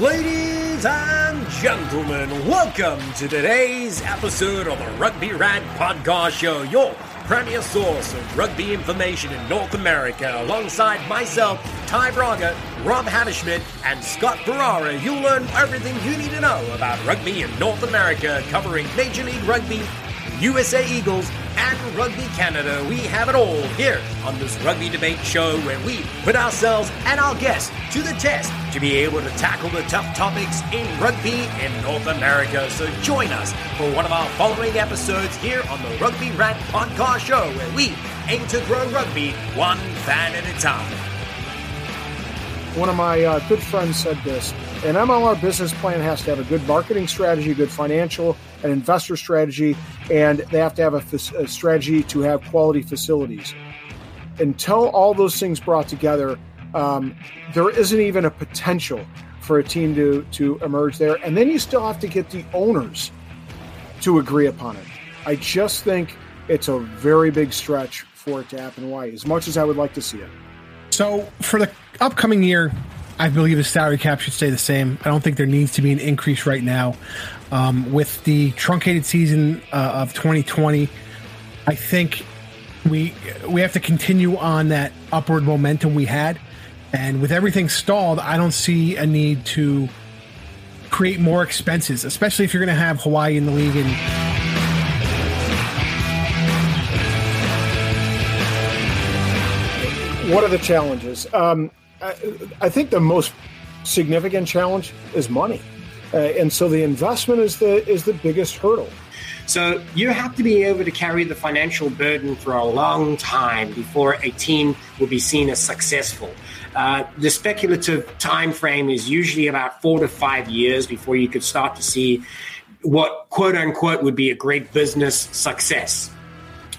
Ladies and gentlemen, welcome to today's episode of the Rugby Rant Podcast Show, your premier source of rugby information in North America. Alongside myself, Ty Braga, Rob Hammerschmidt, and Scott Ferrara, you'll learn everything you need to know about rugby in North America, covering Major League Rugby, USA Eagles, and Rugby Canada. We have it all here on this Rugby Debate Show where we put ourselves and our guests to the test to be able to tackle the tough topics in rugby in North America. So join us for one of our following episodes here on the Rugby Rant Podcast Show where we aim to grow rugby one fan at a time. One of my uh, good friends said this an MLR business plan has to have a good marketing strategy, good financial and investor strategy, and they have to have a, strategy to have quality facilities. Until all those things brought together, um, there isn't even a potential for a team to to emerge there. And then you still have to get the owners to agree upon it. I just think it's a very big stretch for it to happen. Why? As much as I would like to see it. So for the upcoming year, I believe the salary cap should stay the same. I don't think there needs to be an increase right now. Um, with the truncated season uh, of 2020, I think we we have to continue on that upward momentum we had. And with everything stalled, I don't see a need to create more expenses, especially if you're going to have Hawaii in the league and what are the challenges? Um, I, I, think the most significant challenge is money, uh, and so the investment is the is the biggest hurdle. So you have to be able to carry the financial burden for a long time before a team will be seen as successful. Uh, the speculative time frame is usually about four to five years before you could start to see what quote unquote would be a great business success.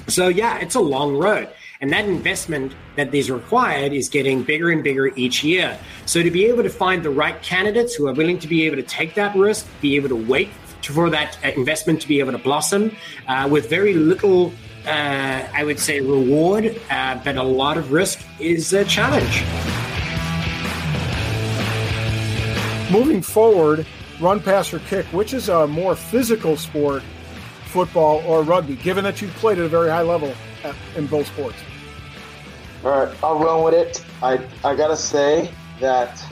So yeah, it's a long road. And that investment that is required is getting bigger and bigger each year. So to be able to find the right candidates who are willing to be able to take that risk, be able to wait for that uh, investment to be able to blossom uh, with very little, uh, I would say, reward, uh, but a lot of risk is a challenge. Moving forward, run, pass, or kick, which is a more physical sport, football or rugby, given that you've played at a very high level in both sports? All right, I'll run with it. I I gotta say that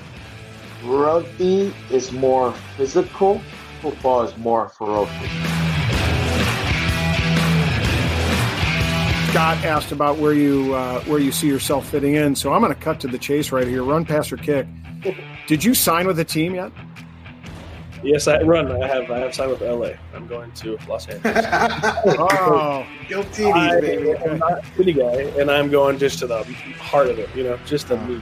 rugby is more physical. Football is more ferocious. Scott asked about where you uh, where you see yourself fitting in, so I'm going to cut to the chase right here. Run, pass, or kick. Did you sign with a team yet? Yes, I run. I have I have signed with LA. I'm going to Los Angeles. oh, go TDs, baby! I'm not a city guy, and I'm going just to the heart of it. You know, just the meat.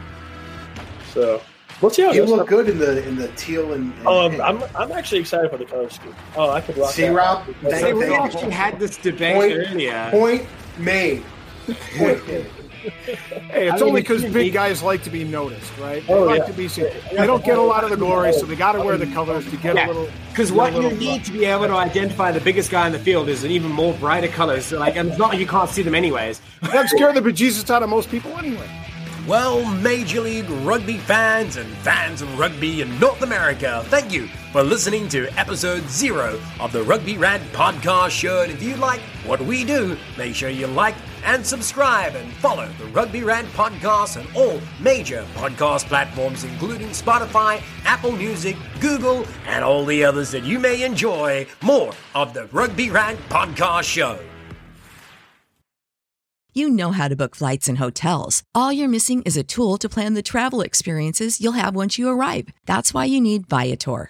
So let's see how you look good in the in the teal and. and oh, I'm, I'm actually excited for the color scheme. Oh, I could rock. See, Rob, so we actually had this debate point, earlier. Point made. Point made. Hey, it's I mean, only because big be- guys like to be noticed, right? Oh, they Oh, like yeah. to be seen. They don't get a lot of the glory, so they got to wear the colors to get a little. Because get a what you little- need to be able to identify the biggest guy in the field is an even more brighter colors. So like, and it's not like you can't see them anyways. That scare the bejesus out of most people anyway. Well, Major League Rugby fans and fans of rugby in North America, thank you for listening to episode zero of the Rugby Rant Podcast Show. And if you like what we do, make sure you like and subscribe and follow the Rugby Rant Podcast on all major podcast platforms, including Spotify, Apple Music, Google, and all the others that you may enjoy more of the Rugby Rant Podcast Show. You know how to book flights and hotels. All you're missing is a tool to plan the travel experiences you'll have once you arrive. That's why you need Viator.